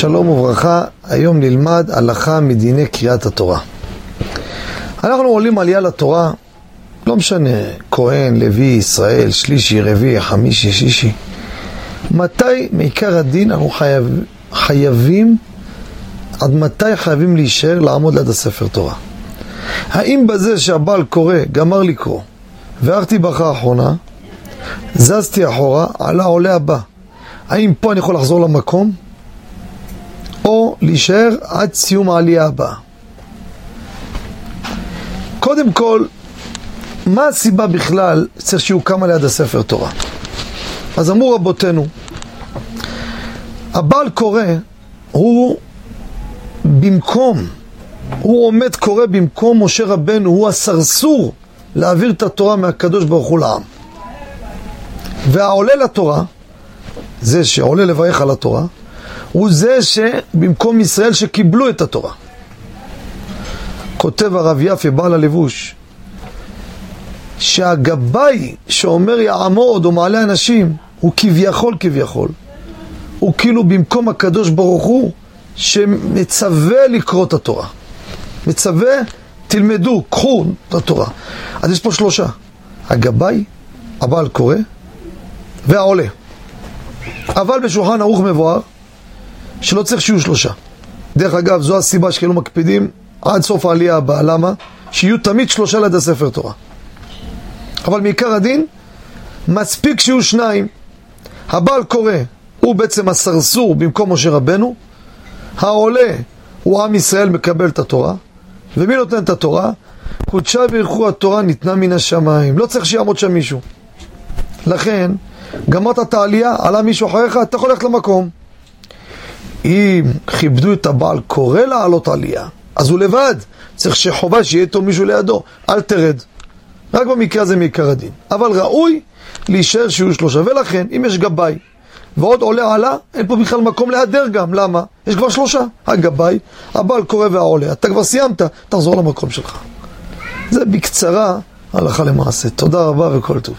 שלום וברכה, היום נלמד הלכה מדיני קריאת התורה. אנחנו עולים עלייה לתורה, לא משנה, כהן, לוי, ישראל, שלישי, רביעי, חמישי, שישי. מתי מעיקר הדין אנחנו חייב, חייבים, עד מתי חייבים להישאר לעמוד ליד הספר תורה? האם בזה שהבעל קורא, גמר לקרוא, והערכתי ברכה האחרונה, זזתי אחורה, עלה עולה הבא. האם פה אני יכול לחזור למקום? להישאר עד סיום העלייה הבאה. קודם כל, מה הסיבה בכלל צריך שיוקם על יד הספר תורה? אז אמרו רבותינו, הבעל קורא הוא במקום, הוא עומד קורא במקום משה רבנו, הוא הסרסור להעביר את התורה מהקדוש ברוך הוא לעם. והעולה לתורה, זה שעולה לברך על התורה, הוא זה שבמקום ישראל שקיבלו את התורה. כותב הרב יפה, בעל הלבוש, שהגבאי שאומר יעמוד או מעלה אנשים, הוא כביכול כביכול. הוא כאילו במקום הקדוש ברוך הוא שמצווה לקרוא את התורה. מצווה, תלמדו, קחו את התורה. אז יש פה שלושה. הגבאי, הבעל קורא והעולה. אבל בשולחן ערוך מבואר שלא צריך שיהיו שלושה. דרך אגב, זו הסיבה שכאילו מקפידים עד סוף העלייה הבאה. למה? שיהיו תמיד שלושה ליד הספר תורה. אבל מעיקר הדין, מספיק שיהיו שניים. הבעל קורא, הוא בעצם הסרסור במקום משה רבנו. העולה הוא עם ישראל מקבל את התורה. ומי נותן את התורה? קודשה וירכו התורה ניתנה מן השמיים. לא צריך שיעמוד שם מישהו. לכן, גמרת את העלייה, עלה מישהו אחריך, אתה יכול ללכת למקום. אם כיבדו את הבעל קורא לעלות עלייה, אז הוא לבד. צריך שחובה שיהיה איתו מישהו לידו. אל תרד. רק במקרה הזה מעיקר הדין. אבל ראוי להישאר שיהיו שלושה. ולכן, אם יש גבאי ועוד עולה עלה, אין פה בכלל מקום להיעדר גם. למה? יש כבר שלושה. הגבאי, הבעל קורא והעולה. אתה כבר סיימת, תחזור למקום שלך. זה בקצרה הלכה למעשה. תודה רבה וכל טוב.